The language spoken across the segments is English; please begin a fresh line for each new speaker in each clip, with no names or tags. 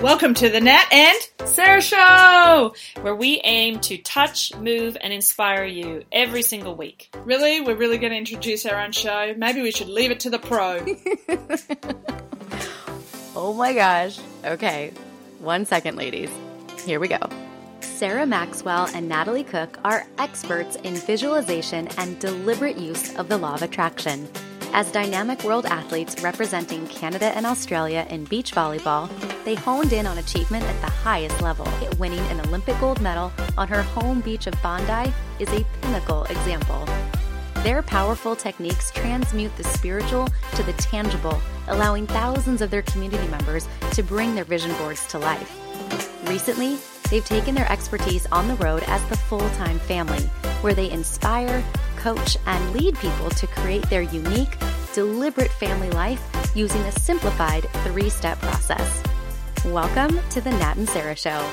Welcome to the Nat and Sarah Show!
where we aim to touch, move, and inspire you every single week.
Really? We're really going to introduce our own show? Maybe we should leave it to the pro.
Oh my gosh. Okay. One second, ladies. Here we go. Sarah Maxwell and Natalie Cook are experts in visualization and deliberate use of the law of attraction. As dynamic world athletes representing Canada and Australia in beach volleyball, they honed in on achievement at the highest level. Winning an Olympic gold medal on her home beach of Bondi is a pinnacle example. Their powerful techniques transmute the spiritual to the tangible, allowing thousands of their community members to bring their vision boards to life. Recently, they've taken their expertise on the road as the full time family, where they inspire, coach, and lead people to create their unique, deliberate family life using a simplified three step process. Welcome to the Nat and Sarah Show.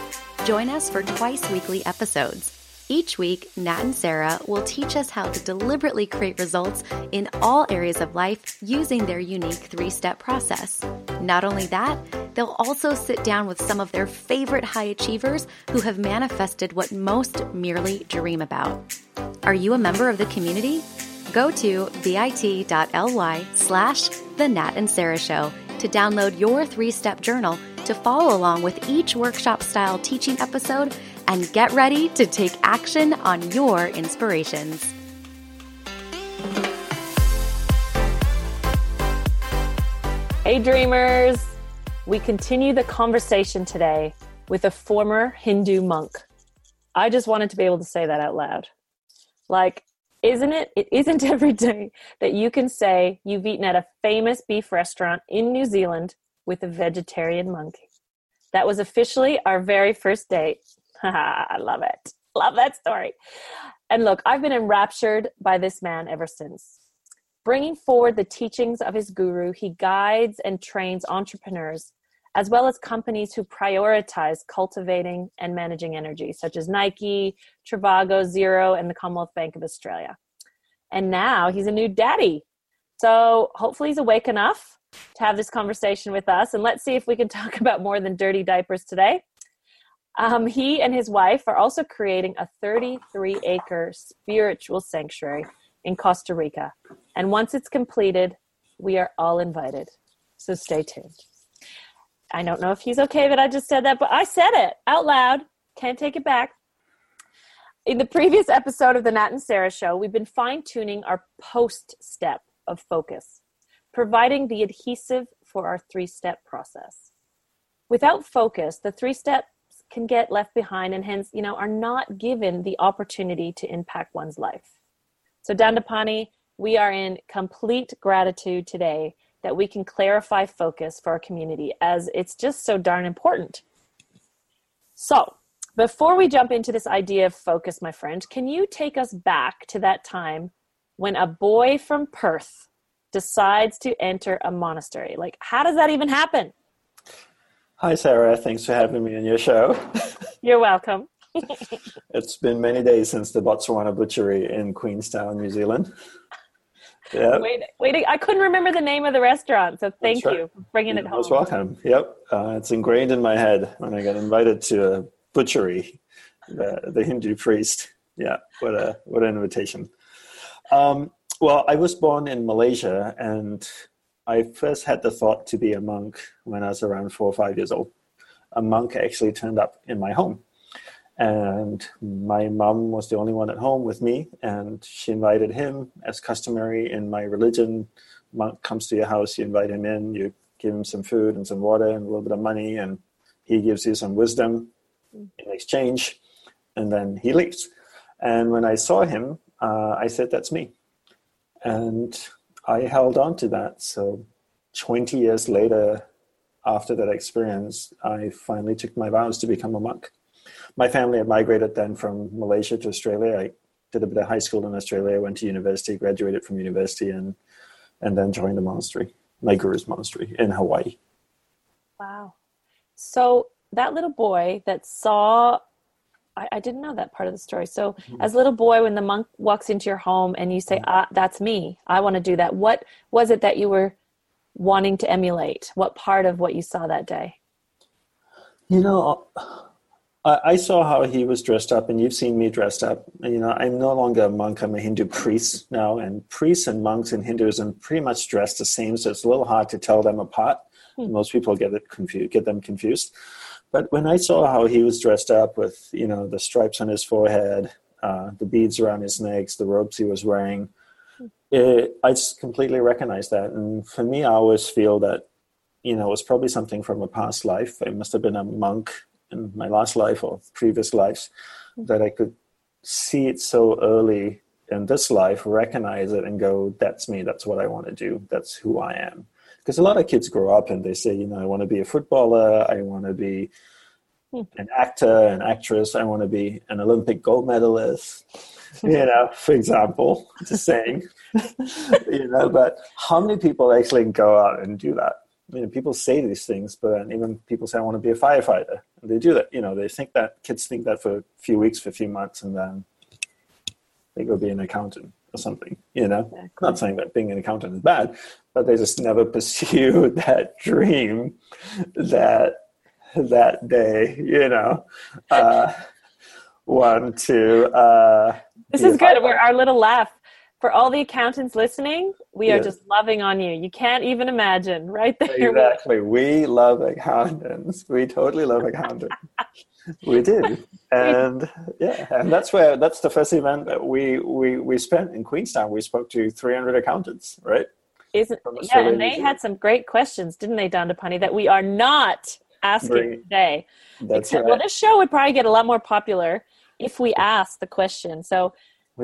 Join us for twice weekly episodes. Each week, Nat and Sarah will teach us how to deliberately create results in all areas of life using their unique three step process. Not only that, they'll also sit down with some of their favorite high achievers who have manifested what most merely dream about. Are you a member of the community? Go to bit.ly slash the Nat and Sarah Show to download your three step journal to follow along with each workshop style teaching episode and get ready to take action on your inspirations.
Hey, dreamers! We continue the conversation today with a former Hindu monk. I just wanted to be able to say that out loud. Like, isn't it? It isn't every day that you can say you've eaten at a famous beef restaurant in New Zealand with a vegetarian monk. That was officially our very first date. I love it. Love that story. And look, I've been enraptured by this man ever since. Bringing forward the teachings of his guru, he guides and trains entrepreneurs as well as companies who prioritize cultivating and managing energy, such as Nike, Trivago, Xero, and the Commonwealth Bank of Australia. And now he's a new daddy. So hopefully he's awake enough to have this conversation with us. And let's see if we can talk about more than dirty diapers today. Um, he and his wife are also creating a 33 acre spiritual sanctuary in Costa Rica. And once it's completed, we are all invited. So stay tuned. I don't know if he's okay that I just said that, but I said it out loud. Can't take it back. In the previous episode of the Nat and Sarah show, we've been fine tuning our post step of focus, providing the adhesive for our three step process. Without focus, the three steps can get left behind and hence, you know, are not given the opportunity to impact one's life. So, Dandapani, we are in complete gratitude today that we can clarify focus for our community as it's just so darn important. So, before we jump into this idea of focus, my friend, can you take us back to that time when a boy from Perth decides to enter a monastery? Like, how does that even happen?
Hi, Sarah. Thanks for having me on your show.
You're welcome.
it's been many days since the Botswana Butchery in Queenstown, New Zealand.
Yeah. Wait, wait, I couldn't remember the name of the restaurant, so thank right. you for bringing
You're
it home.
Most welcome. Yep, uh, it's ingrained in my head when I got invited to a butchery. The, the Hindu priest. Yeah, what a what an invitation. Um, well, I was born in Malaysia, and I first had the thought to be a monk when I was around four or five years old. A monk actually turned up in my home and my mom was the only one at home with me and she invited him as customary in my religion. Monk comes to your house you invite him in you give him some food and some water and a little bit of money and he gives you some wisdom in exchange and then he leaves. And when i saw him uh, i said that's me. And i held on to that. So 20 years later after that experience i finally took my vows to become a monk my family had migrated then from Malaysia to Australia. I did a bit of high school in Australia, went to university, graduated from university, and and then joined the monastery, my guru's monastery in Hawaii.
Wow. So that little boy that saw I, I, didn't know that part of the story. So, mm-hmm. as a little boy, when the monk walks into your home and you say, mm-hmm. "Ah, that's me. I want to do that." What was it that you were wanting to emulate? What part of what you saw that day?
You know, I, I saw how he was dressed up, and you've seen me dressed up. You know, I'm no longer a monk; I'm a Hindu priest now, and priests and monks in Hinduism pretty much dress the same, so it's a little hard to tell them apart. Hmm. Most people get it confused, get them confused. But when I saw how he was dressed up with, you know, the stripes on his forehead, uh, the beads around his necks, the robes he was wearing, hmm. it, I just completely recognized that. And for me, I always feel that, you know, it was probably something from a past life. I must have been a monk in my last life or previous lives that I could see it so early in this life, recognize it, and go, that's me, that's what I want to do, that's who I am. Because a lot of kids grow up and they say, you know, I want to be a footballer, I want to be hmm. an actor, an actress, I want to be an Olympic gold medalist, you know, for example, just saying, you know, but how many people actually go out and do that? I know, people say these things, but then even people say, I want to be a firefighter. And they do that, you know, they think that, kids think that for a few weeks, for a few months, and then they go be an accountant or something, you know? Exactly. Not saying that being an accountant is bad, but they just never pursue that dream that that day, you know. Uh, one, two. Uh,
this is good. We're our little laugh. For all the accountants listening, we yes. are just loving on you. You can't even imagine, right there.
Exactly. We love accountants. We totally love accountants. we do. and yeah, and that's where that's the first event that we we we spent in Queenstown. We spoke to 300 accountants, right?
Isn't yeah, and they had some great questions, didn't they, Dandapani, that we are not asking Bring, today.
That's Except,
right. Well, this show would probably get a lot more popular if we asked the question. So,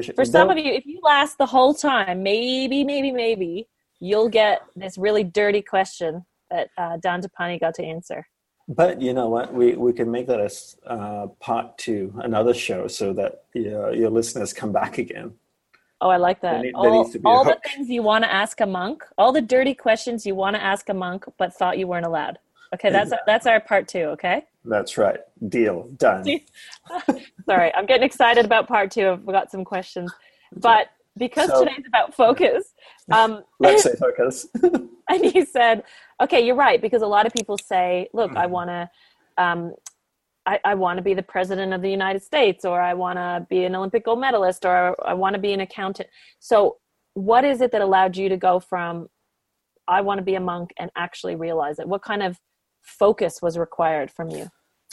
should, for some of you, if you last the whole time, maybe, maybe, maybe you'll get this really dirty question that uh, Dandapani got to answer.
But you know what? We we can make that as uh, part two, another show, so that your your listeners come back again.
Oh, I like that. Need, all, all the things you want to ask a monk, all the dirty questions you want to ask a monk, but thought you weren't allowed. Okay, that's exactly. that's our part two. Okay.
That's right. Deal done.
Sorry, I'm getting excited about part two. I've got some questions, but because so, today's about focus, um,
let's say focus.
and he said, "Okay, you're right," because a lot of people say, "Look, I mm-hmm. want to." Um, I, I want to be the president of the United States, or I want to be an Olympic gold medalist, or I want to be an accountant. So, what is it that allowed you to go from I want to be a monk and actually realize it? What kind of focus was required from you?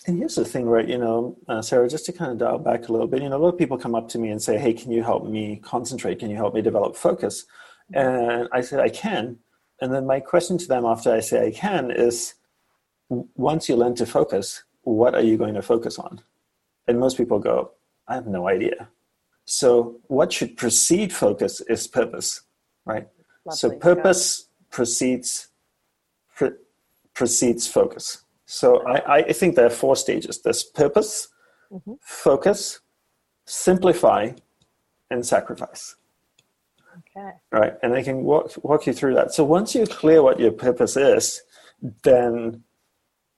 And here's the thing, right? You know, uh, Sarah, just to kind of dial back a little bit, you know, a lot of people come up to me and say, Hey, can you help me concentrate? Can you help me develop focus? And I said, I can. And then my question to them after I say I can is once you learn to focus, what are you going to focus on? And most people go, I have no idea. So, what should precede focus is purpose, right? Lovely. So, purpose yeah. precedes pre- precedes focus. So, I, I think there are four stages there's purpose, mm-hmm. focus, simplify, and sacrifice.
Okay.
Right. And I can walk, walk you through that. So, once you're clear what your purpose is, then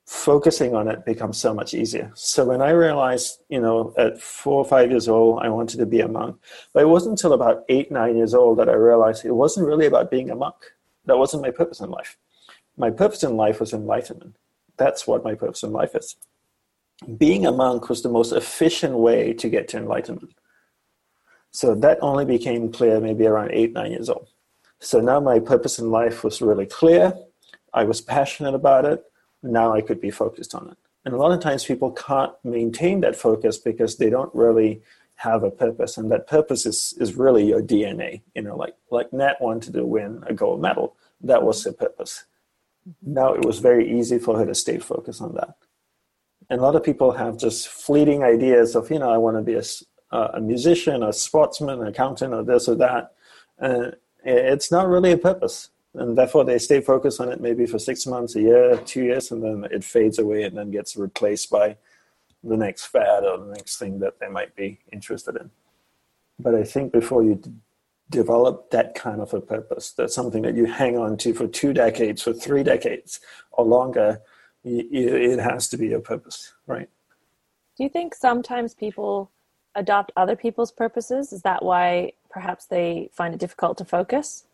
focusing on it becomes so much easier. So when I realized, you know, at four or five years old, I wanted to be a monk, but it wasn't until about eight, nine years old that I realized it wasn't really about being a monk. That wasn't my purpose in life. My purpose in life was enlightenment. That's what my purpose in life is. Being a monk was the most efficient way to get to enlightenment. So that only became clear maybe around eight, nine years old. So now my purpose in life was really clear. I was passionate about it now I could be focused on it. And a lot of times people can't maintain that focus because they don't really have a purpose. And that purpose is, is really your DNA. You know, like, like Nat wanted to win a gold medal. That was her purpose. Mm-hmm. Now it was very easy for her to stay focused on that. And a lot of people have just fleeting ideas of, you know, I want to be a, a musician, a sportsman, an accountant, or this or that. And it's not really a purpose and therefore they stay focused on it maybe for six months, a year, two years, and then it fades away and then gets replaced by the next fad or the next thing that they might be interested in. But I think before you develop that kind of a purpose, that's something that you hang on to for two decades, for three decades, or longer, it has to be a purpose, right?
Do you think sometimes people adopt other people's purposes? Is that why perhaps they find it difficult to focus?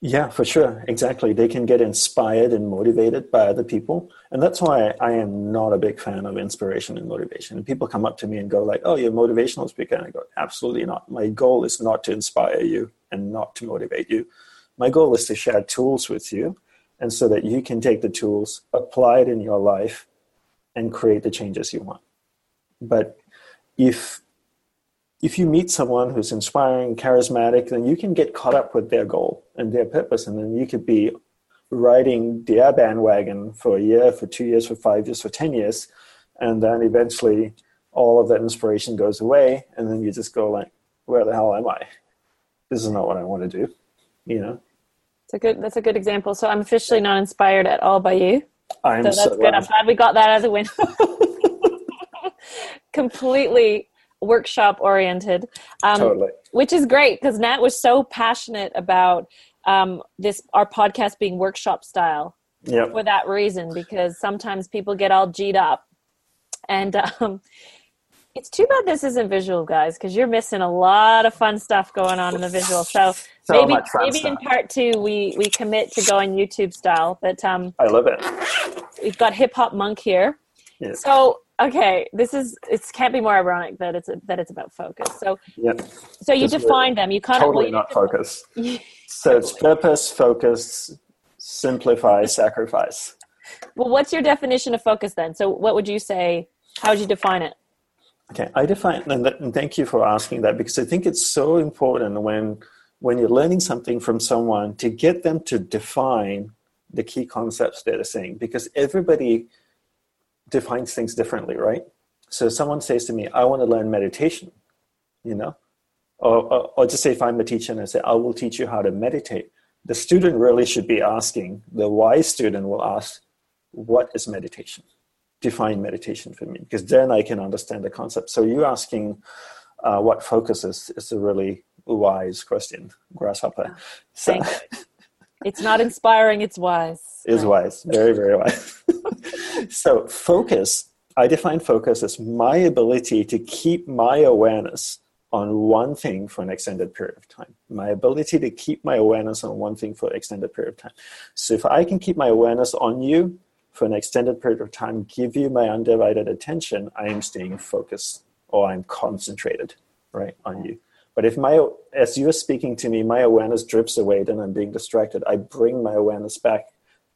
Yeah, for sure. Exactly. They can get inspired and motivated by other people. And that's why I am not a big fan of inspiration and motivation. And people come up to me and go like, oh, you're a motivational speaker. And I go, absolutely not. My goal is not to inspire you and not to motivate you. My goal is to share tools with you and so that you can take the tools, apply it in your life, and create the changes you want. But if if you meet someone who's inspiring, charismatic, then you can get caught up with their goal and their purpose, and then you could be riding their bandwagon for a year, for two years, for five years, for ten years, and then eventually all of that inspiration goes away, and then you just go like, "Where the hell am I? This is not what I want to do," you know.
It's a good. That's a good example. So I'm officially not inspired at all by you.
I'm
so that's
so
good.
glad.
I'm glad we got that out of the window. Completely workshop oriented, um,
Totally.
which is great because Nat was so passionate about um, this our podcast being workshop style
Yep.
for that reason because sometimes people get all g'd up and um, it's too bad this isn't visual guys because you're missing a lot of fun stuff going on in the visual so,
So
maybe maybe in part two we we commit to going youtube style but um
I love it.
we've got hip hop monk here
Yeah.
so okay this is it can't be more ironic that it's that it's about focus so
Yep.
so you
Just
define them you kind
Totally
of
not focus. So it's purpose, focus, simplify, sacrifice.
well what's your definition of focus then so what would you say how would you define it
Okay, I define, and, that, and thank you for asking that because I think it's so important when when you're learning something from someone to get them to define the key concepts that they're saying because everybody defines things differently, right? So someone says to me, "I want to learn meditation," you know, or, or, or just say if I'm a teacher and I say, "I will teach you how to meditate." The student really should be asking. The wise student will ask, "What is meditation?" define meditation for me because then I can understand the concept. So you asking uh, what focus is is a really wise question, grasshopper. So,
Thank you. it's not inspiring it's wise
is wise, very very wise. so focus, I define focus as my ability to keep my awareness on one thing for an extended period of time. My ability to keep my awareness on one thing for an extended period of time. So if I can keep my awareness on you for an extended period of time, give you my undivided attention, I am staying focused or I'm concentrated, right, on you. But if my, as you're speaking to me, my awareness drips away, then I'm being distracted. I bring my awareness back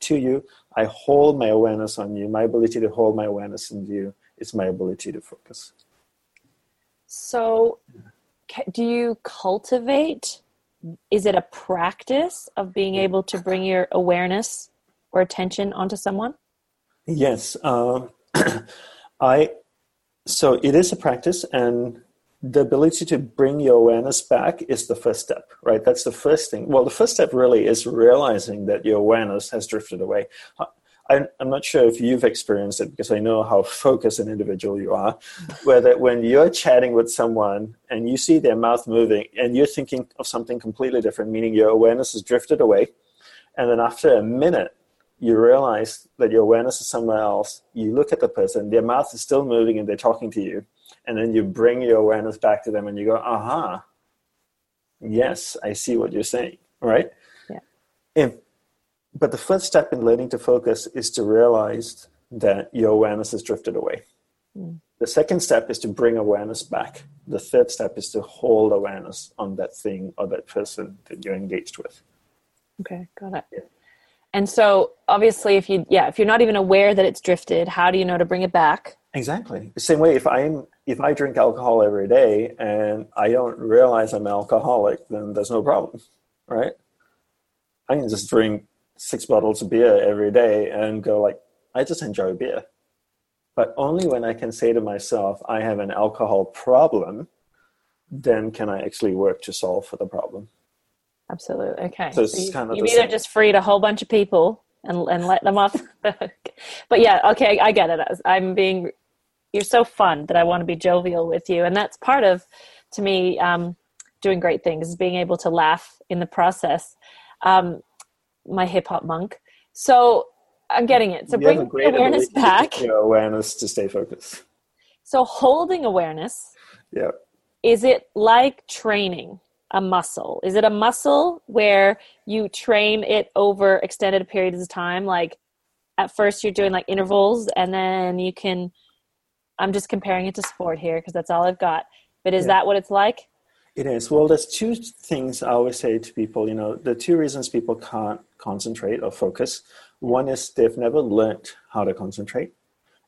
to you. I hold my awareness on you. My ability to hold my awareness in you is my ability to focus.
So, do you cultivate? Is it a practice of being able to bring your awareness or attention onto someone?
Yes, um, I. So it is a practice, and the ability to bring your awareness back is the first step, right? That's the first thing. Well, the first step really is realizing that your awareness has drifted away. I'm not sure if you've experienced it because I know how focused an individual you are. Where that when you're chatting with someone and you see their mouth moving and you're thinking of something completely different, meaning your awareness has drifted away, and then after a minute you realize that your awareness is somewhere else. You look at the person, their mouth is still moving and they're talking to you. And then you bring your awareness back to them and you go, aha, yes, I see what you're saying, right?
Yeah.
If, but the first step in learning to focus is to realize that your awareness has drifted away.
Mm.
The second step is to bring awareness back. The third step is to hold awareness on that thing or that person that you're engaged with.
Okay, got it.
Yeah.
And so, obviously, if you yeah, if you're not even aware that it's drifted, how do you know to bring it back?
Exactly. The same way if I'm if I drink alcohol every day and I don't realize I'm alcoholic, then there's no problem, right? I can just drink six bottles of beer every day and go like, I just enjoy beer. But only when I can say to myself, I have an alcohol problem, then can I actually work to solve for the problem.
Absolutely. Okay.
So it's
you,
kind of
you've either
same.
just freed a whole bunch of people and and let them off. the hook. but yeah, okay, I get it. I'm being. You're so fun that I want to be jovial with you, and that's part of, to me, um, doing great things is being able to laugh in the process. Um, my hip hop monk. So I'm getting it. So
You
bring awareness
to
back.
Your awareness to stay focused.
So holding awareness
Yeah.
is it like training? a muscle? Is it a muscle where you train it over extended periods of time? Like at first you're doing like intervals and then you can, I'm just comparing it to sport here because that's all I've got. But is
Yeah.
that what it's like?
It is. Well, there's two things I always say to people. You know, the two reasons people can't concentrate or focus. One is they've never learned how to concentrate,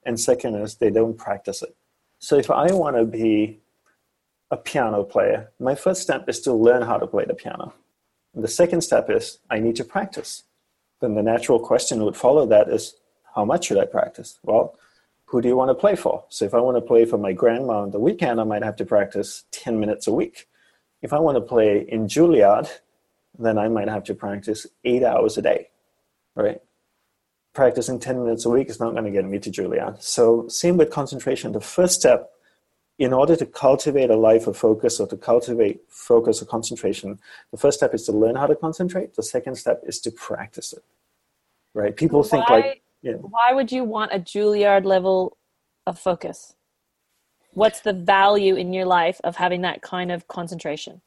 and second is they don't practice it. So if I want to be a piano player, my first step is to learn how to play the piano. And the second step is I need to practice. Then the natural question would follow that is how much should I practice? Well, who do you want to play for? So if I want to play for my grandma on the weekend, I might have to practice 10 minutes a week. If I want to play in Juilliard, then I might have to practice eight hours a day, right? Practicing 10 minutes a week is not going to get me to Juilliard. So, same with concentration. The first step, in order to cultivate a life of focus or to cultivate focus or concentration, the first step is to learn how to concentrate. The second step is to practice it, right? People think
Why-
like, yeah.
Why would you want a Juilliard level of focus? What's the value in your life of having that kind of concentration?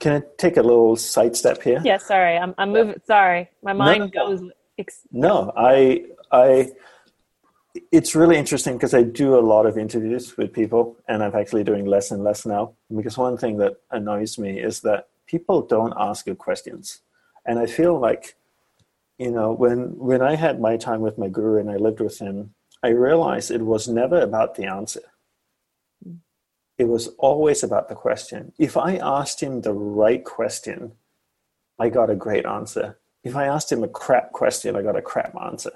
Can I take a little sidestep here?
Yeah, sorry, I'm, I'm moving. Sorry, my mind
no,
goes. Ex-
No, I, I, it's really interesting because I do a lot of interviews with people, and I'm actually doing less and less now. Because one thing that annoys me is that people don't ask good questions, and I feel like, you know, when when I had my time with my guru and I lived with him, I realized it was never about the answer. It was always about the question. If I asked him the right question, I got a great answer. If I asked him a crap question, I got a crap answer.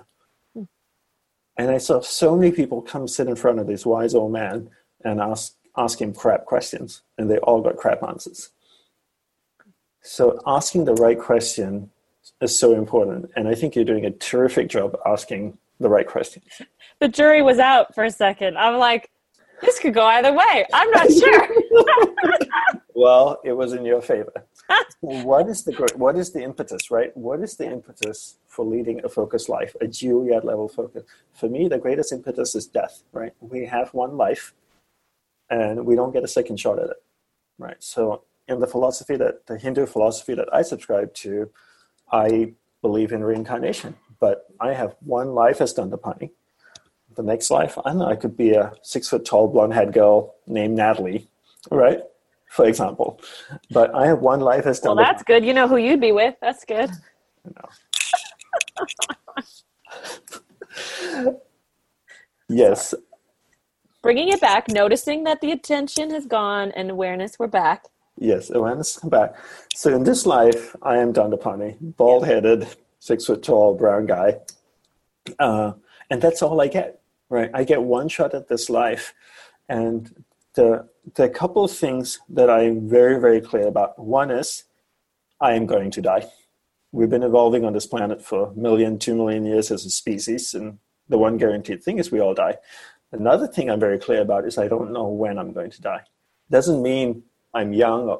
And I saw so many people come sit in front of this wise old man and ask ask him crap questions, and they all got crap answers. So asking the right question is so important, and I think you're doing a terrific job asking the right questions.
the jury was out for a second. I'm like, this could go either way. I'm not sure.
Well, it was in your favor. what is the what is the impetus, right? What is the impetus for leading a focused life, a Juilliard level focus? For me, the greatest impetus is death, right? We have one life, and we don't get a second shot at it, right? So, in the philosophy that the Hindu philosophy that I subscribe to, I believe in reincarnation, but I have one life as Dandapani. The next life, I don't know, I could be a six foot tall blonde haired girl named Natalie, right? For example. But I have one life as
well, that's good. You know who you'd be with. That's good.
Yes,
Bringing it back, noticing that the attention has gone and awareness, we're back.
Yes, awareness come back. So in this life, I am Dandapani, bald headed, six foot tall, brown guy. Uh, and that's all I get, right? I get one shot at this life. And the, the couple of things that I'm very, very clear about one is I am going to die. We've been evolving on this planet for a million, two million years as a species, and the one guaranteed thing is we all die. Another thing I'm very clear about is I don't know when I'm going to die. Doesn't mean I'm young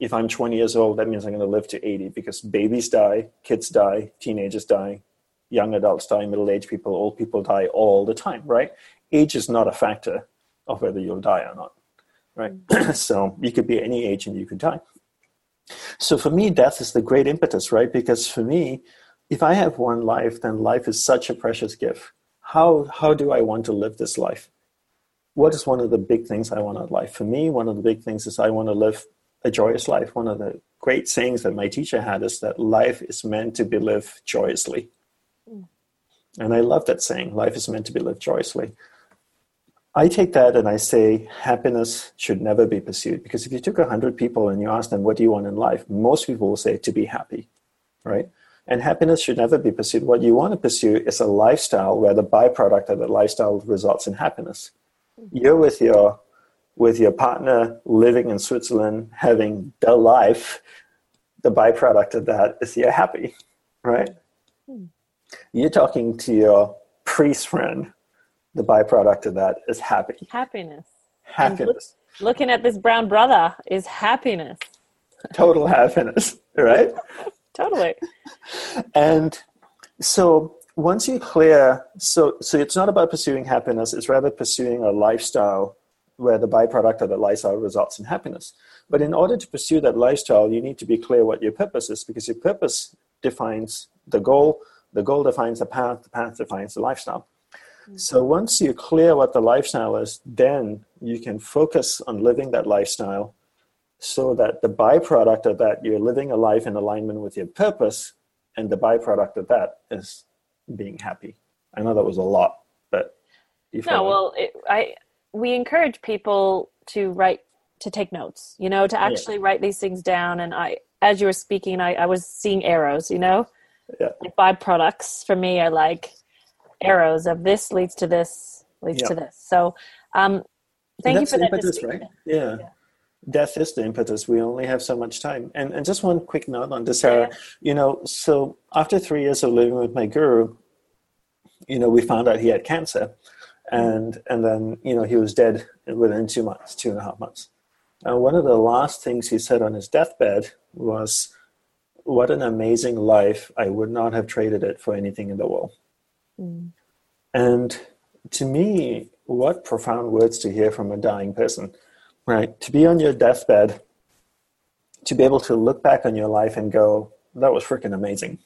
if I'm 20 years old, that means I'm going to live to 80 because babies die, kids die, teenagers die, young adults die, middle aged people, old people die all the time, right? Age is not a factor of whether you'll die or not, right? Mm-hmm. so you could be any age and you could die. So for me, death is the great impetus, right? Because for me, if I have one life, then life is such a precious gift. How, how do I want to live this life? What is one of the big things I want out of life? For me, one of the big things is I want to live a joyous life. One of the great sayings that my teacher had is that life is meant to be lived joyously. Mm. And I love that saying, life is meant to be lived joyously. I take that and I say happiness should never be pursued because if you took 100 people and you asked them, what do you want in life? Most people will say to be happy, right? And happiness should never be pursued. What you want to pursue is a lifestyle where the byproduct of that lifestyle results in happiness. You're with your with your partner living in Switzerland, having the life, the byproduct of that is you're happy, right? Hmm. You're talking to your priest friend, the byproduct of that is happy.
Happiness.
Happiness.
Looking at this brown brother is happiness.
Total happiness, right?
Totally.
And so once you clear, so so it's not about pursuing happiness, it's rather pursuing a lifestyle where the byproduct of the lifestyle results in happiness. But in order to pursue that lifestyle, you need to be clear what your purpose is because your purpose defines the goal, the goal defines the path, the path defines the lifestyle. Mm-hmm. So once you're clear what the lifestyle is, then you can focus on living that lifestyle so that the byproduct of that, you're living a life in alignment with your purpose, and the byproduct of that is being happy. I know that was a lot, but you
no. Well, it, I we encourage people to write to take notes. You know, to actually yeah. write these things down. And I, as you were speaking, I, I was seeing arrows. You know,
yeah.
Like byproducts for me are like arrows of this leads to this leads yeah. to this. So, um, thank you for that.
Impetus, right? Yeah. yeah. Death is the impetus. We only have so much time. And and just one quick note on this, Sarah. Yeah. You know, so after three years of living with my guru, you know, we found out he had cancer, and and then you know he was dead within two months, two and a half months. And one of the last things he said on his deathbed was, "What an amazing life! I would not have traded it for anything in the world." Mm. And to me, what profound words to hear from a dying person, right? To be on your deathbed, to be able to look back on your life and go, "That was freaking amazing."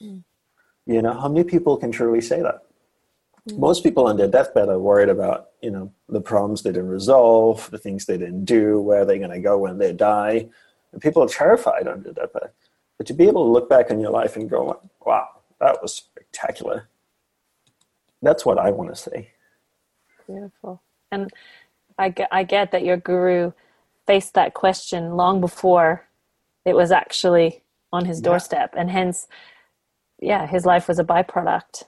Mm. You know, how many people can truly say that? Mm-hmm. Most people on their deathbed are worried about, you know, the problems they didn't resolve, the things they didn't do, where they're going to go when they die. And people are terrified on their deathbed. But to be able to look back on your life and go, wow, that was spectacular. That's what I want to say.
Beautiful. And I get, I get that your guru faced that question long before it was actually on his doorstep. Yeah. And hence, yeah, his life was a byproduct.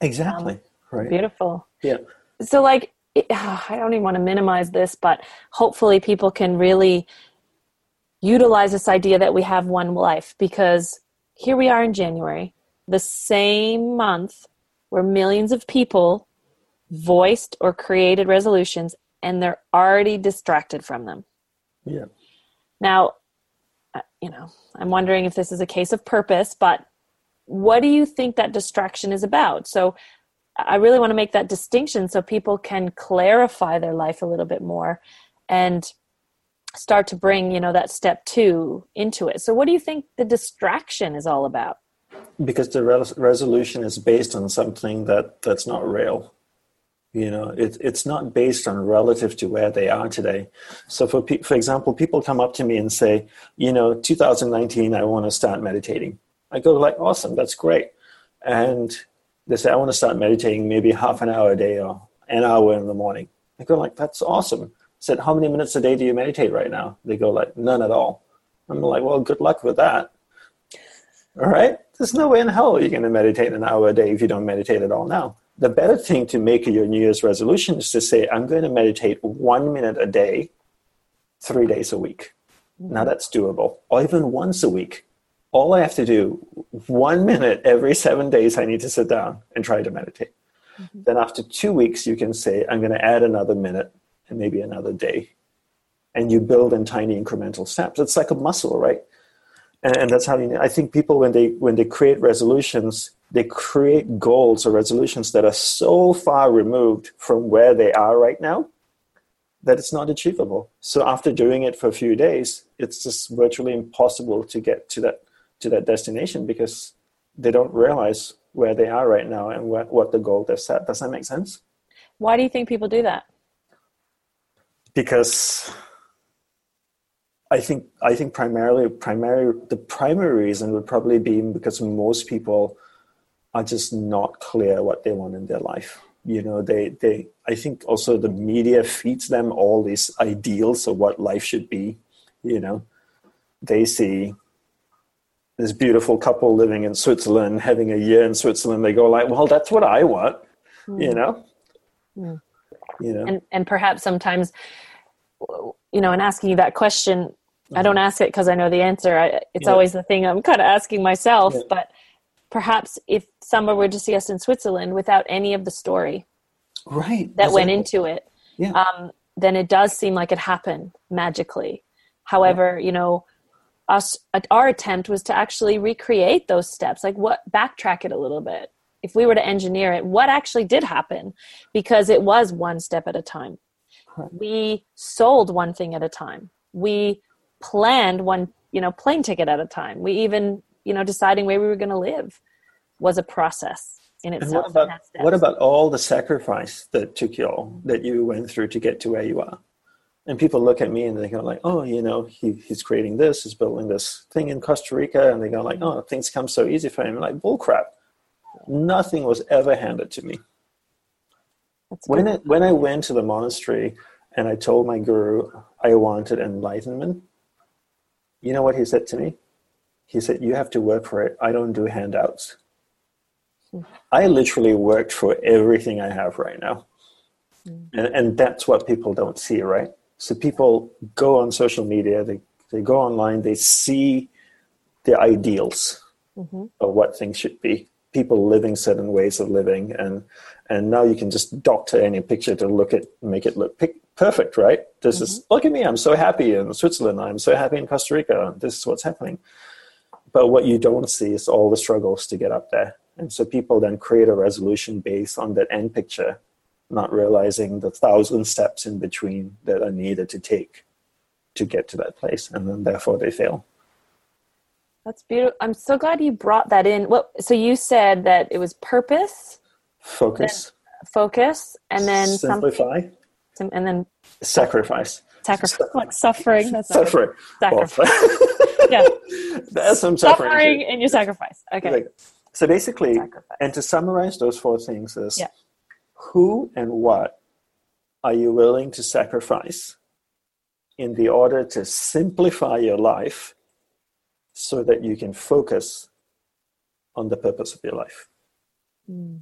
Exactly. Um, right.
Beautiful.
Yeah.
So, like, I don't even want to minimize this, but hopefully people can really utilize this idea that we have one life because here we are in January, the same month where millions of people voiced or created resolutions and they're already distracted from them.
Yeah.
Now, uh, you know, I'm wondering if this is a case of purpose, but what do you think that distraction is about? So I really want to make that distinction so people can clarify their life a little bit more and start to bring, you know, that step two into it. So what do you think the distraction is all about?
Because the res- resolution is based on something that that's not real. You know, it, it's not based on relative to where they are today. So, for pe- for example, people come up to me and say, you know, 2019, I want to start meditating I go like, awesome, that's great. And they say, I want to start meditating maybe half an hour a day or an hour in the morning. I go like, that's awesome. I said, how many minutes a day do you meditate right now? They go like, none at all. I'm like, well, good luck with that. All right? There's no way in hell you're going to meditate an hour a day if you don't meditate at all now. The better thing to make your New Year's resolution is to say, I'm going to meditate one minute a day, three days a week. Now that's doable, or even once a week all I have to do, one minute every seven days, I need to sit down and try to meditate. Mm-hmm. Then after two weeks, you can say, I'm going to add another minute and maybe another day. And you build in tiny incremental steps. It's like a muscle, right? And, and that's how you, I think people, when they, when they create resolutions, they create goals or resolutions that are so far removed from where they are right now that it's not achievable. So after doing it for a few days, it's just virtually impossible to get to that to that destination because they don't realize where they are right now and what, what the goal they've set. Does that make sense?
Why do you think people do that?
Because I think I think primarily primary the primary reason would probably be because most people are just not clear what they want in their life. You know, they they I think also the media feeds them all these ideals of what life should be. You know, they see this beautiful couple living in Switzerland, having a year in Switzerland, they go like, well, that's what I want, mm. you know?
Mm. You know? And, and perhaps sometimes, you know, in asking you that question, mm-hmm. I don't mm-hmm. ask it because I know the answer. I, it's yeah. always the thing I'm kind of asking myself, yeah. but perhaps if someone were to see us in Switzerland without any of the story
right
that exactly. went into it, yeah. um, then it does seem like it happened magically. However, you know, us our attempt was to actually recreate those steps like what backtrack it a little bit if we were to engineer it what actually did happen because it was one step at a time We sold one thing at a time. We planned one, you know, plane ticket at a time. We even, you know, deciding where we were going to live was a process in
And
itself.
what about
and
what about all the sacrifice that took you all that you went through to get to where you are? And people look at me and they go like, "Oh, you know, he, he's creating this, he's building this thing in Costa Rica," and they go like, "Oh, things come so easy for him." I'm like, bull crap. Nothing was ever handed to me.
That's
When
good.
it, when I went to the monastery and I told my guru I wanted enlightenment, you know what he said to me? He said, "You have to work for it. I don't do handouts." I literally worked for everything I have right now. And, and that's what people don't see, right? So people go on social media, they, they go online, they see the ideals
Mhm.
of what things should be. People living certain ways of living, and and now you can just doctor any picture to look at, make it look pic- perfect, right? This is look at me, I'm so happy in Switzerland, I'm so happy in Costa Rica. This is what's happening. But what you don't see is all the struggles to get up there, and so people then create a resolution based on that end picture, not realizing the thousand steps in between that are needed to take to get to that place, and then therefore they fail.
That's beautiful. I'm so glad you brought that in. What? So you said that it was purpose,
Focus,
focus, and then something,
simplify,
and then
sacrifice,
sacrifice, like suffering. That's
suffering.
sacrifice. Yeah,
There's some suffering.
suffering and your sacrifice. Okay,
Like, So basically,
Sacrifice.
and to summarize those four things is
Yeah.
who and what are you willing to sacrifice in the order to simplify your life so that you can focus on the purpose of your life?
Mm.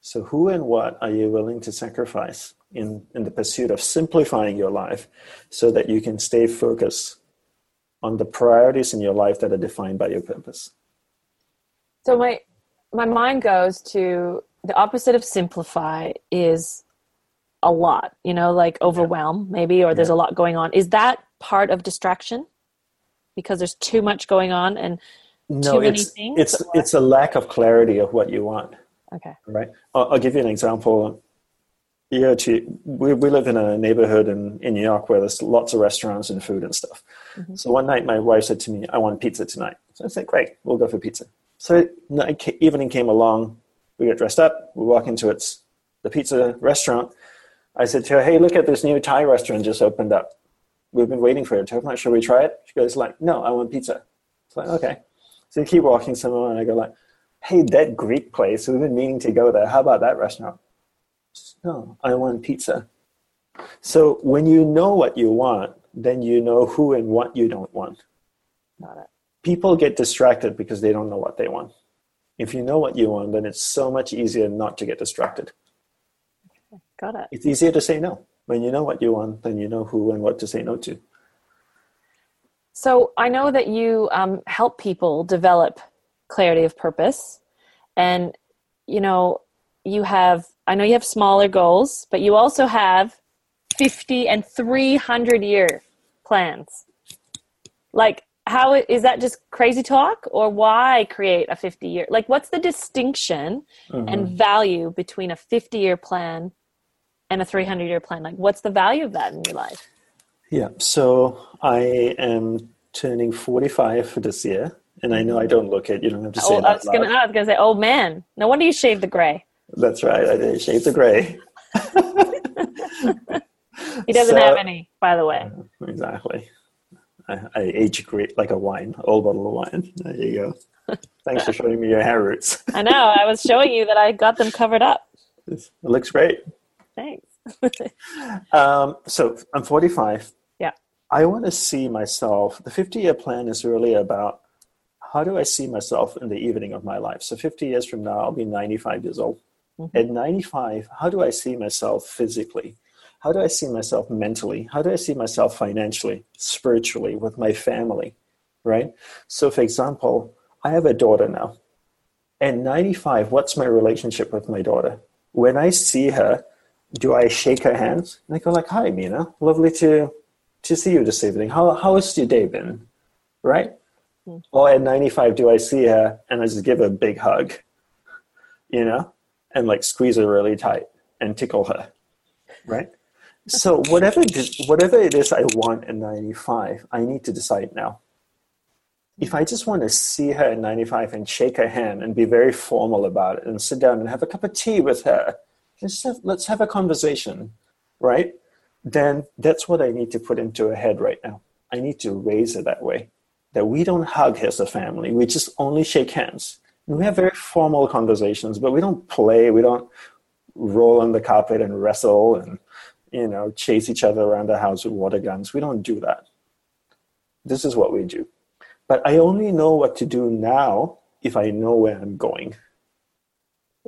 So, who and what are you willing to sacrifice in, in the pursuit of simplifying your life so that you can stay focused on the priorities in your life that are defined by your purpose?
So my my mind goes to the opposite of simplify is a lot, you know, like overwhelm maybe, or there's a lot going on. Is that part of distraction? Because there's too much going on and
No,
Too many
it's,
things,
it's, it's a lack of clarity of what you want,
okay.
right? I'll, I'll give you an example. Yeah, we, we live in a neighborhood in, in New York where there's lots of restaurants and food and stuff. Mm-hmm. So one night my wife said to me, I want pizza tonight. So I said, great, we'll go for pizza. So ca- evening came along, we get dressed up, we walk into its, the pizza restaurant. I said to her, hey, look at this new Thai restaurant just opened up. We've been waiting for it to open up. Should we try it? She goes like, no, I want pizza. It's like, okay. So we keep walking somewhere and I go like, hey, that Greek place, we've been meaning to go there. How about that restaurant? No, I want pizza. So when you know what you want, then you know who and what you don't want.
Got it.
People get distracted because they don't know what they want. If you know what you want, then it's so much easier not to get distracted.
Got it.
It's easier to say no. When you know what you want, then you know who and what to say no to.
So I know that you um, help people develop clarity of purpose, and you know you have. I know you have smaller goals, but you also have fifty and three hundred year plans. Like, how is that? Just crazy talk, or why create a fifty year? Like, what's the distinction mm-hmm. and value between a fifty year plan and a three hundred year plan? Like, what's the value of that in your life?
Yeah, so I am turning 45 for this year, and I know I don't look it. You don't have to oh, say
Oh,
it
I was was gonna say, oh man, no wonder you shaved the gray.
That's right, I did shave the gray.
He doesn't
So-
have any, by the way.
Exactly. I, I age great like a wine, old bottle of wine. There you go. Thanks for showing me your hair roots.
I know. I was showing you that I got them covered up.
it looks great.
Thanks.
Um, so I'm 45.
Yeah.
I want to see myself. The 50 year plan is really about how do I see myself in the evening of my life. So 50 years from now, I'll be 95 years old. Mm-hmm. At 95, how do I see myself physically? How do I see myself mentally? How do I see myself financially, spiritually, with my family? Right? So, for example, I have a daughter now. At 95, what's my relationship with my daughter? When I see her, do I shake her hands? And I go like, "Hi, Mina, lovely to to see you this evening. How how has your day been?" Right? Mm. Or at 95, do I see her and I just give her a big hug, you know, and like squeeze her really tight and tickle her, right? so whatever whatever it is I want at 95, I need to decide now. If I just want to see her at 95 and shake her hand and be very formal about it and sit down and have a cup of tea with her, let's have, let's have a conversation, right? Then that's what I need to put into her head right now. I need to raise it that way. That we don't hug as a family, we just only shake hands. We have very formal conversations, but we don't play, we don't roll on the carpet and wrestle and you know, chase each other around the house with water guns. We don't do that. This is what we do. But I only know what to do now if I know where I'm going.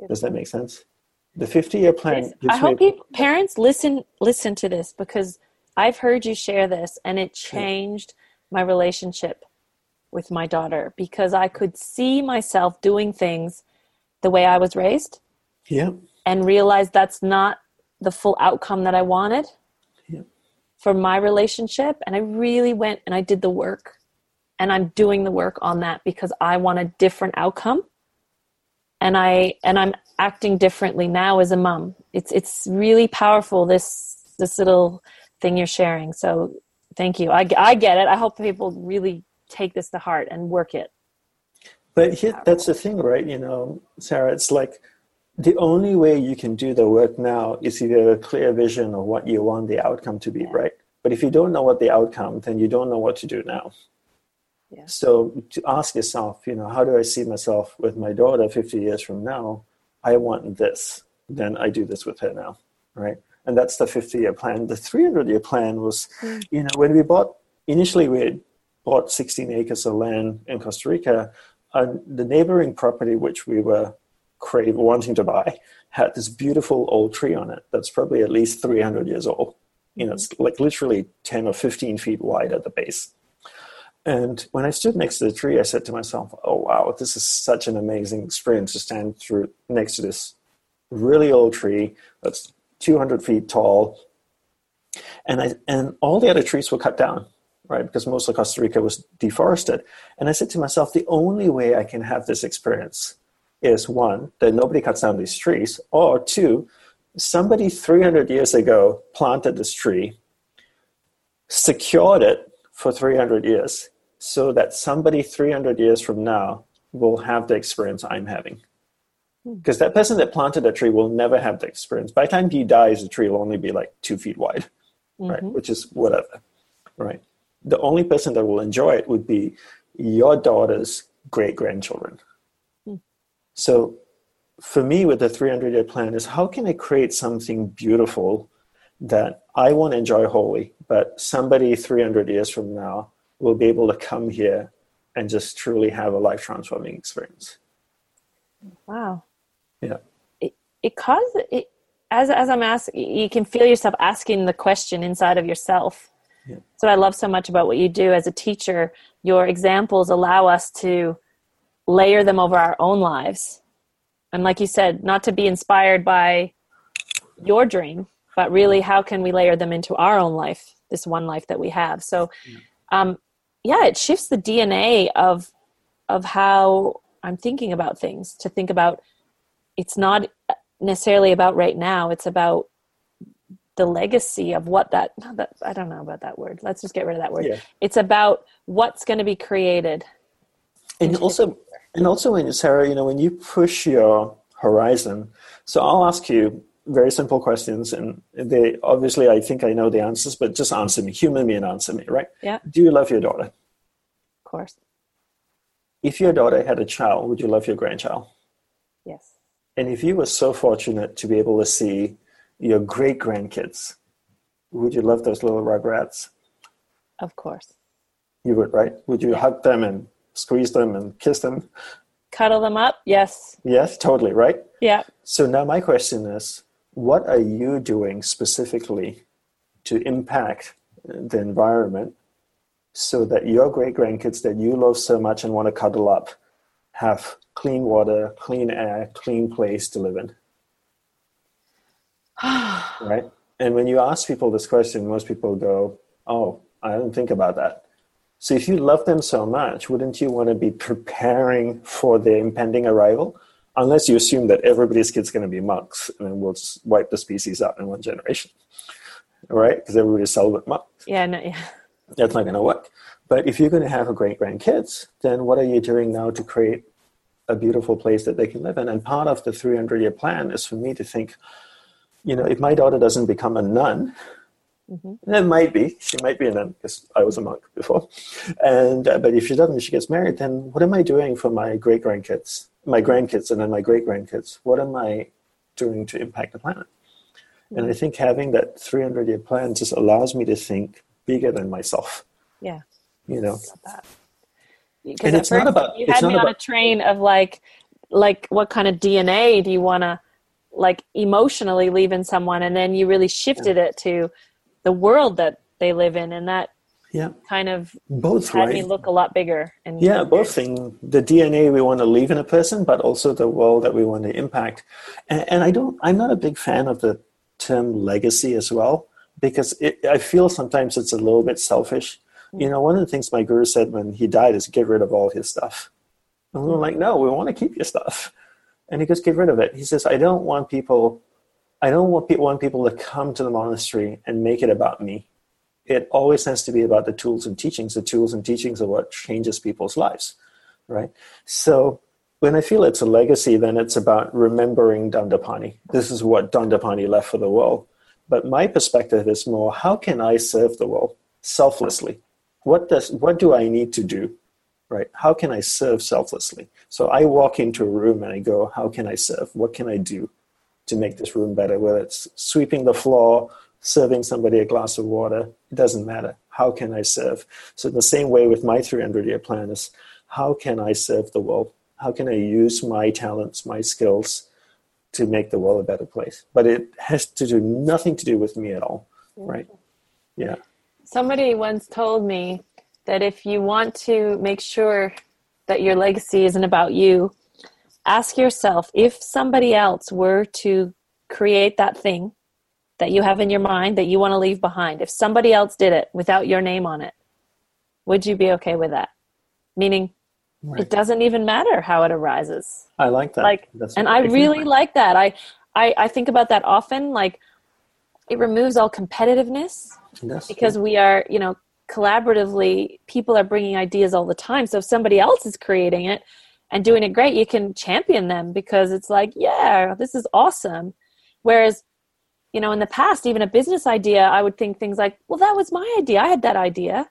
Does that make sense? The 50 year plan.
I hope parents listen listen to this because I've heard you share this and it changed my relationship with my daughter because I could see myself doing things the way I was raised.
Yeah.
And realize that's not the full outcome that I wanted yeah. for my relationship. And I really went and I did the work. And I'm doing the work on that because I want a different outcome. And I and I'm acting differently now as a mom. It's it's really powerful this this little thing you're sharing. So thank you. I, I get it. I hope people really take this to heart and work it.
But here, that's the thing, right? You know, Sarah, it's like the only way you can do the work now is if you have a clear vision of what you want the outcome to be, yeah. right? But if you don't know what the outcome, then you don't know what to do now. Yeah. So to ask yourself, you know, how do I see myself with my daughter 50 years from now? I want this. Then I do this with her now, right? And that's the 50 year plan. The 300 year plan was, mm. you know, when we bought, initially we bought 16 acres of land in Costa Rica, and the neighboring property which we were crave wanting to buy had this beautiful old tree on it that's probably at least 300 years old. You know it's like literally 10 or 15 feet wide at the base. And when i stood next to the tree i said to myself oh wow this is such an amazing experience to stand through next to this really old tree that's 200 feet tall. And i and all the other trees were cut down right because most of costa rica was deforested and i said to myself the only way i can have this experience is one, that nobody cuts down these trees, or two, somebody 300 years ago planted this tree, secured it for 300 years, so that somebody 300 years from now will have the experience I'm having. Because hmm. that person that planted a tree will never have the experience. By the time he dies, the tree will only be like two feet wide, mm-hmm. right? Which is whatever, right? The only person that will enjoy it would be your daughter's great grandchildren. Hmm. So for me with the 300 year plan is how can I create something beautiful that I won't enjoy wholly, but somebody 300 years from now will be able to come here and just truly have a life transforming experience.
Wow.
Yeah.
It, it causes it, as, as I'm asking, you can feel yourself asking the question inside of yourself. Yeah. So I love so much about what you do as a teacher. Your examples allow us to layer them over our own lives. And like you said, not to be inspired by your dream, but really how can we layer them into our own life, this one life that we have. So um, yeah, it shifts the DNA of of how I'm thinking about things to think about it's not necessarily about right now, it's about the legacy of what that, that I don't know about that word. Let's just get rid of that word. Yeah. It's about what's going to be created.
And also and also, when Sarah, you know, when you push your horizon, so I'll ask you very simple questions, and they obviously I think I know the answers, but just answer me, human me, and answer me, right?
Yeah.
Do you love your daughter?
Of course.
If your daughter had a child, would you love your grandchild?
Yes.
And if you were so fortunate to be able to see your great grandkids, would you love those little rugrats?
Of course.
You would, right? Would you yeah. hug them and squeeze them and kiss them.
Cuddle them up, yes.
Yes, totally, right?
Yeah.
So now my question is what are you doing specifically to impact the environment so that your great grandkids that you love so much and want to cuddle up have clean water, clean air, clean place to live in? right? And when you ask people this question, most people go, Oh, I didn't think about that. So if you love them so much, wouldn't you want to be preparing for their impending arrival? Unless you assume that everybody's kid's going to be monks and then we'll just wipe the species out in one generation. right? Because everybody's celibate monks.
Yeah, no, yeah.
That's not going to work. But if you're going to have a great grandkids, then what are you doing now to create a beautiful place that they can live in? And part of the 300 year plan is for me to think, you know, if my daughter doesn't become a nun, Mm-hmm. It might be. She might be a nun because I was a monk before. And uh, but if she doesn't, she gets married. Then what am I doing for my great grandkids, my grandkids, and then my great grandkids? What am I doing to impact the planet? Mm-hmm. And I think having that 300 year plan just allows me to think bigger than myself.
Yeah.
You know.
Because it's not about. You had me on about, a train of like, like what kind of DNA do you want to, like emotionally leaving someone, and then you really shifted yeah. it to the world that they live in, and that
yeah
kind of
both
had
right?
me look a lot bigger. And
yeah, both thing the DNA we want to leave in a person, but also the world that we want to impact. And, and I don't. I'm not a big fan of the term legacy as well because it, I feel sometimes it's a little bit selfish. Mm. You know, one of the things my guru said when he died is get rid of all his stuff. And we are like, no, we want to keep your stuff. And he goes, get rid of it. He says, I don't want people I don't want people, want people to come to the monastery and make it about me. It always has to be about the tools and teachings. The tools and teachings are what changes people's lives, right? So when I feel it's a legacy, then it's about remembering Dandapani. This is what Dandapani left for the world. But my perspective is more: how can I serve the world selflessly? What does what do I need to do? Right? How can I serve selflessly? So I walk into a room and I go, how can I serve? What can I do? to make this room better, whether it's sweeping the floor, serving somebody a glass of water, it doesn't matter. How can I serve? So, in the same way with my 300 year plan, is how can I serve the world? How can I use my talents, my skills to make the world a better place? But it has to do nothing to do with me at all, right? Yeah.
Somebody once told me that if you want to make sure that your legacy isn't about you, ask yourself if somebody else were to create that thing that you have in your mind that you want to leave behind, if somebody else did it without your name on it, would you be okay with that? Meaning, right. it doesn't even matter how it arises.
I like that.
Like, That's and I really like that. I, I, I think about that often. Like, it removes all competitiveness
yes.
because we are, you know, collaboratively. People are bringing ideas all the time. So if somebody else is creating it, and doing it great, you can champion them because it's like, yeah, this is awesome. Whereas, you know, in the past, even a business idea, I would think things like, well, that was my idea. I had that idea.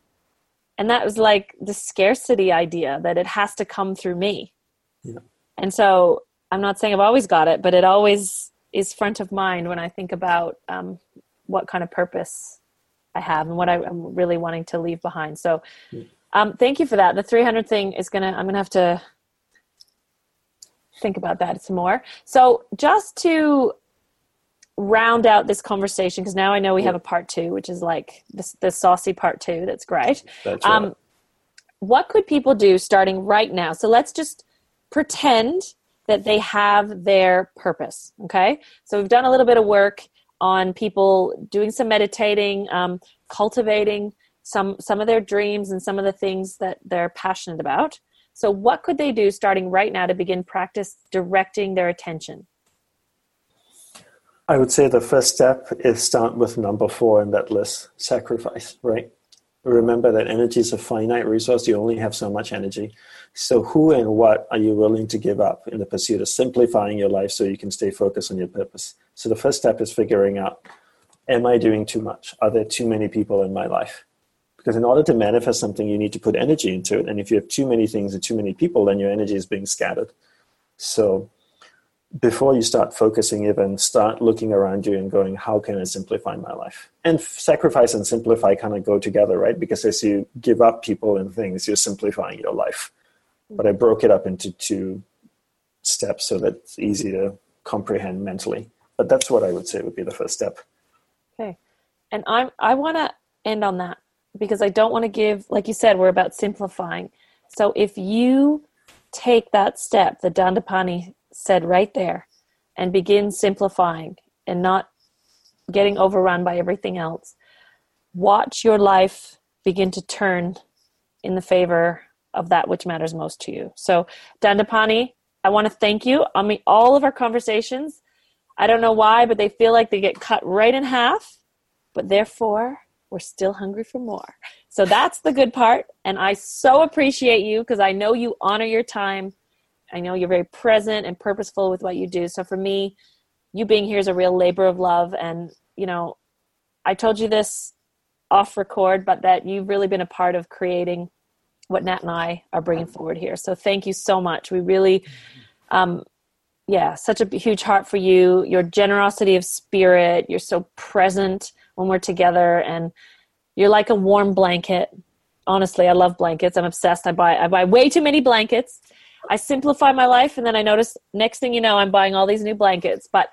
And that was like the scarcity idea that it has to come through me.
Yeah.
And so I'm not saying I've always got it, but it always is front of mind when I think about um, what kind of purpose I have and what I, am really wanting to leave behind. So, um, thank you for that. The 300 thing is gonna. I'm gonna have to think about that some more. So, just to round out this conversation, because now I know we have a part two, which is like the, the saucy part two. That's great.
That's right. Um,
what could people do starting right now? So, let's just pretend that they have their purpose. Okay. So, we've done a little bit of work on people doing some meditating, um, cultivating some some of their dreams and some of the things that they're passionate about. So, what could they do starting right now to begin practice directing their attention?
I would say the first step is start with number four in that list sacrifice, right? Remember that energy is a finite resource. You only have so much energy. So, who and what are you willing to give up in the pursuit of simplifying your life so you can stay focused on your purpose? So, the first step is figuring out Am I doing too much? Are there too many people in my life? Because in order to manifest something, you need to put energy into it. And if you have too many things and too many people, then your energy is being scattered. So before you start focusing even start looking around you and going how can i simplify my life and sacrifice and simplify kind of go together right because as you give up people and things you're simplifying your life but i broke it up into two steps so that it's easy to comprehend mentally but that's what i would say would be the first step
okay and i'm i want to end on that because I don't want to give, like you said, we're about simplifying. So if you take that step that Dandapani said right there and begin simplifying and not getting overrun by everything else, watch your life begin to turn in the favor of that which matters most to you. So, Dandapani, I want to thank you. I mean, all of our conversations, I don't know why, but they feel like they get cut right in half but therefore we're still hungry for more. So that's the good part. And I so appreciate you because I know you honor your time. I know you're very present and purposeful with what you do. So for me, you being here is a real labor of love. And, you know, I told you this off record, but that you've really been a part of creating what Nat and I are bringing forward here. So thank you so much. We really, um, yeah, such a huge heart for you. Your generosity of spirit. You're so present when we're together, and you're like a warm blanket. Honestly, I love blankets. I'm obsessed. I buy I buy way too many blankets. I simplify my life, and then I notice next thing you know, I'm buying all these new blankets. But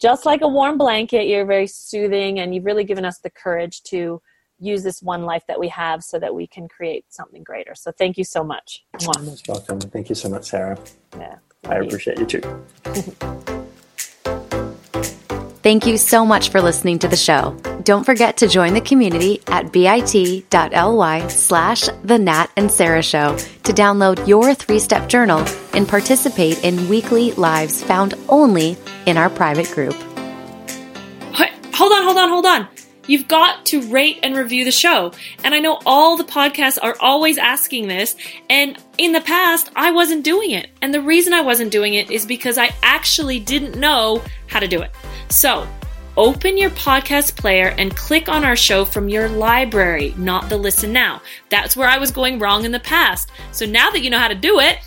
just like a warm blanket, you're very soothing, and you've really given us the courage to use this one life that we have so that we can create something greater. So thank you so much.
Most welcome. Thank you so much, Sarah.
Yeah.
I appreciate you too.
Thank you so much for listening to the show. Don't forget to join the community at bit.ly slash the Nat and Sarah Show to download your three step journal and participate in weekly lives found only in our private group.
Hold on, hold on, hold on. You've got to rate and review the show. And I know all the podcasts are always asking this. And in the past, I wasn't doing it. And the reason I wasn't doing it is because I actually didn't know how to do it. So, open your podcast player and click on our show from your library, not the listen now. That's where I was going wrong in the past. So now that you know how to do it,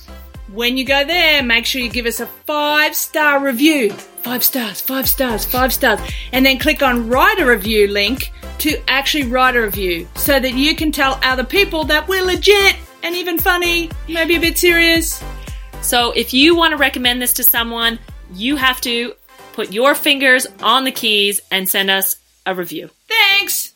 when you go there, make sure you give us a five star review. Five stars, five stars, five stars. And then click on write a review link to actually write a review so that you can tell other people that we're legit and even funny, maybe a bit serious. So if you want to recommend this to someone, you have to put your fingers on the keys and send us a review. Thanks!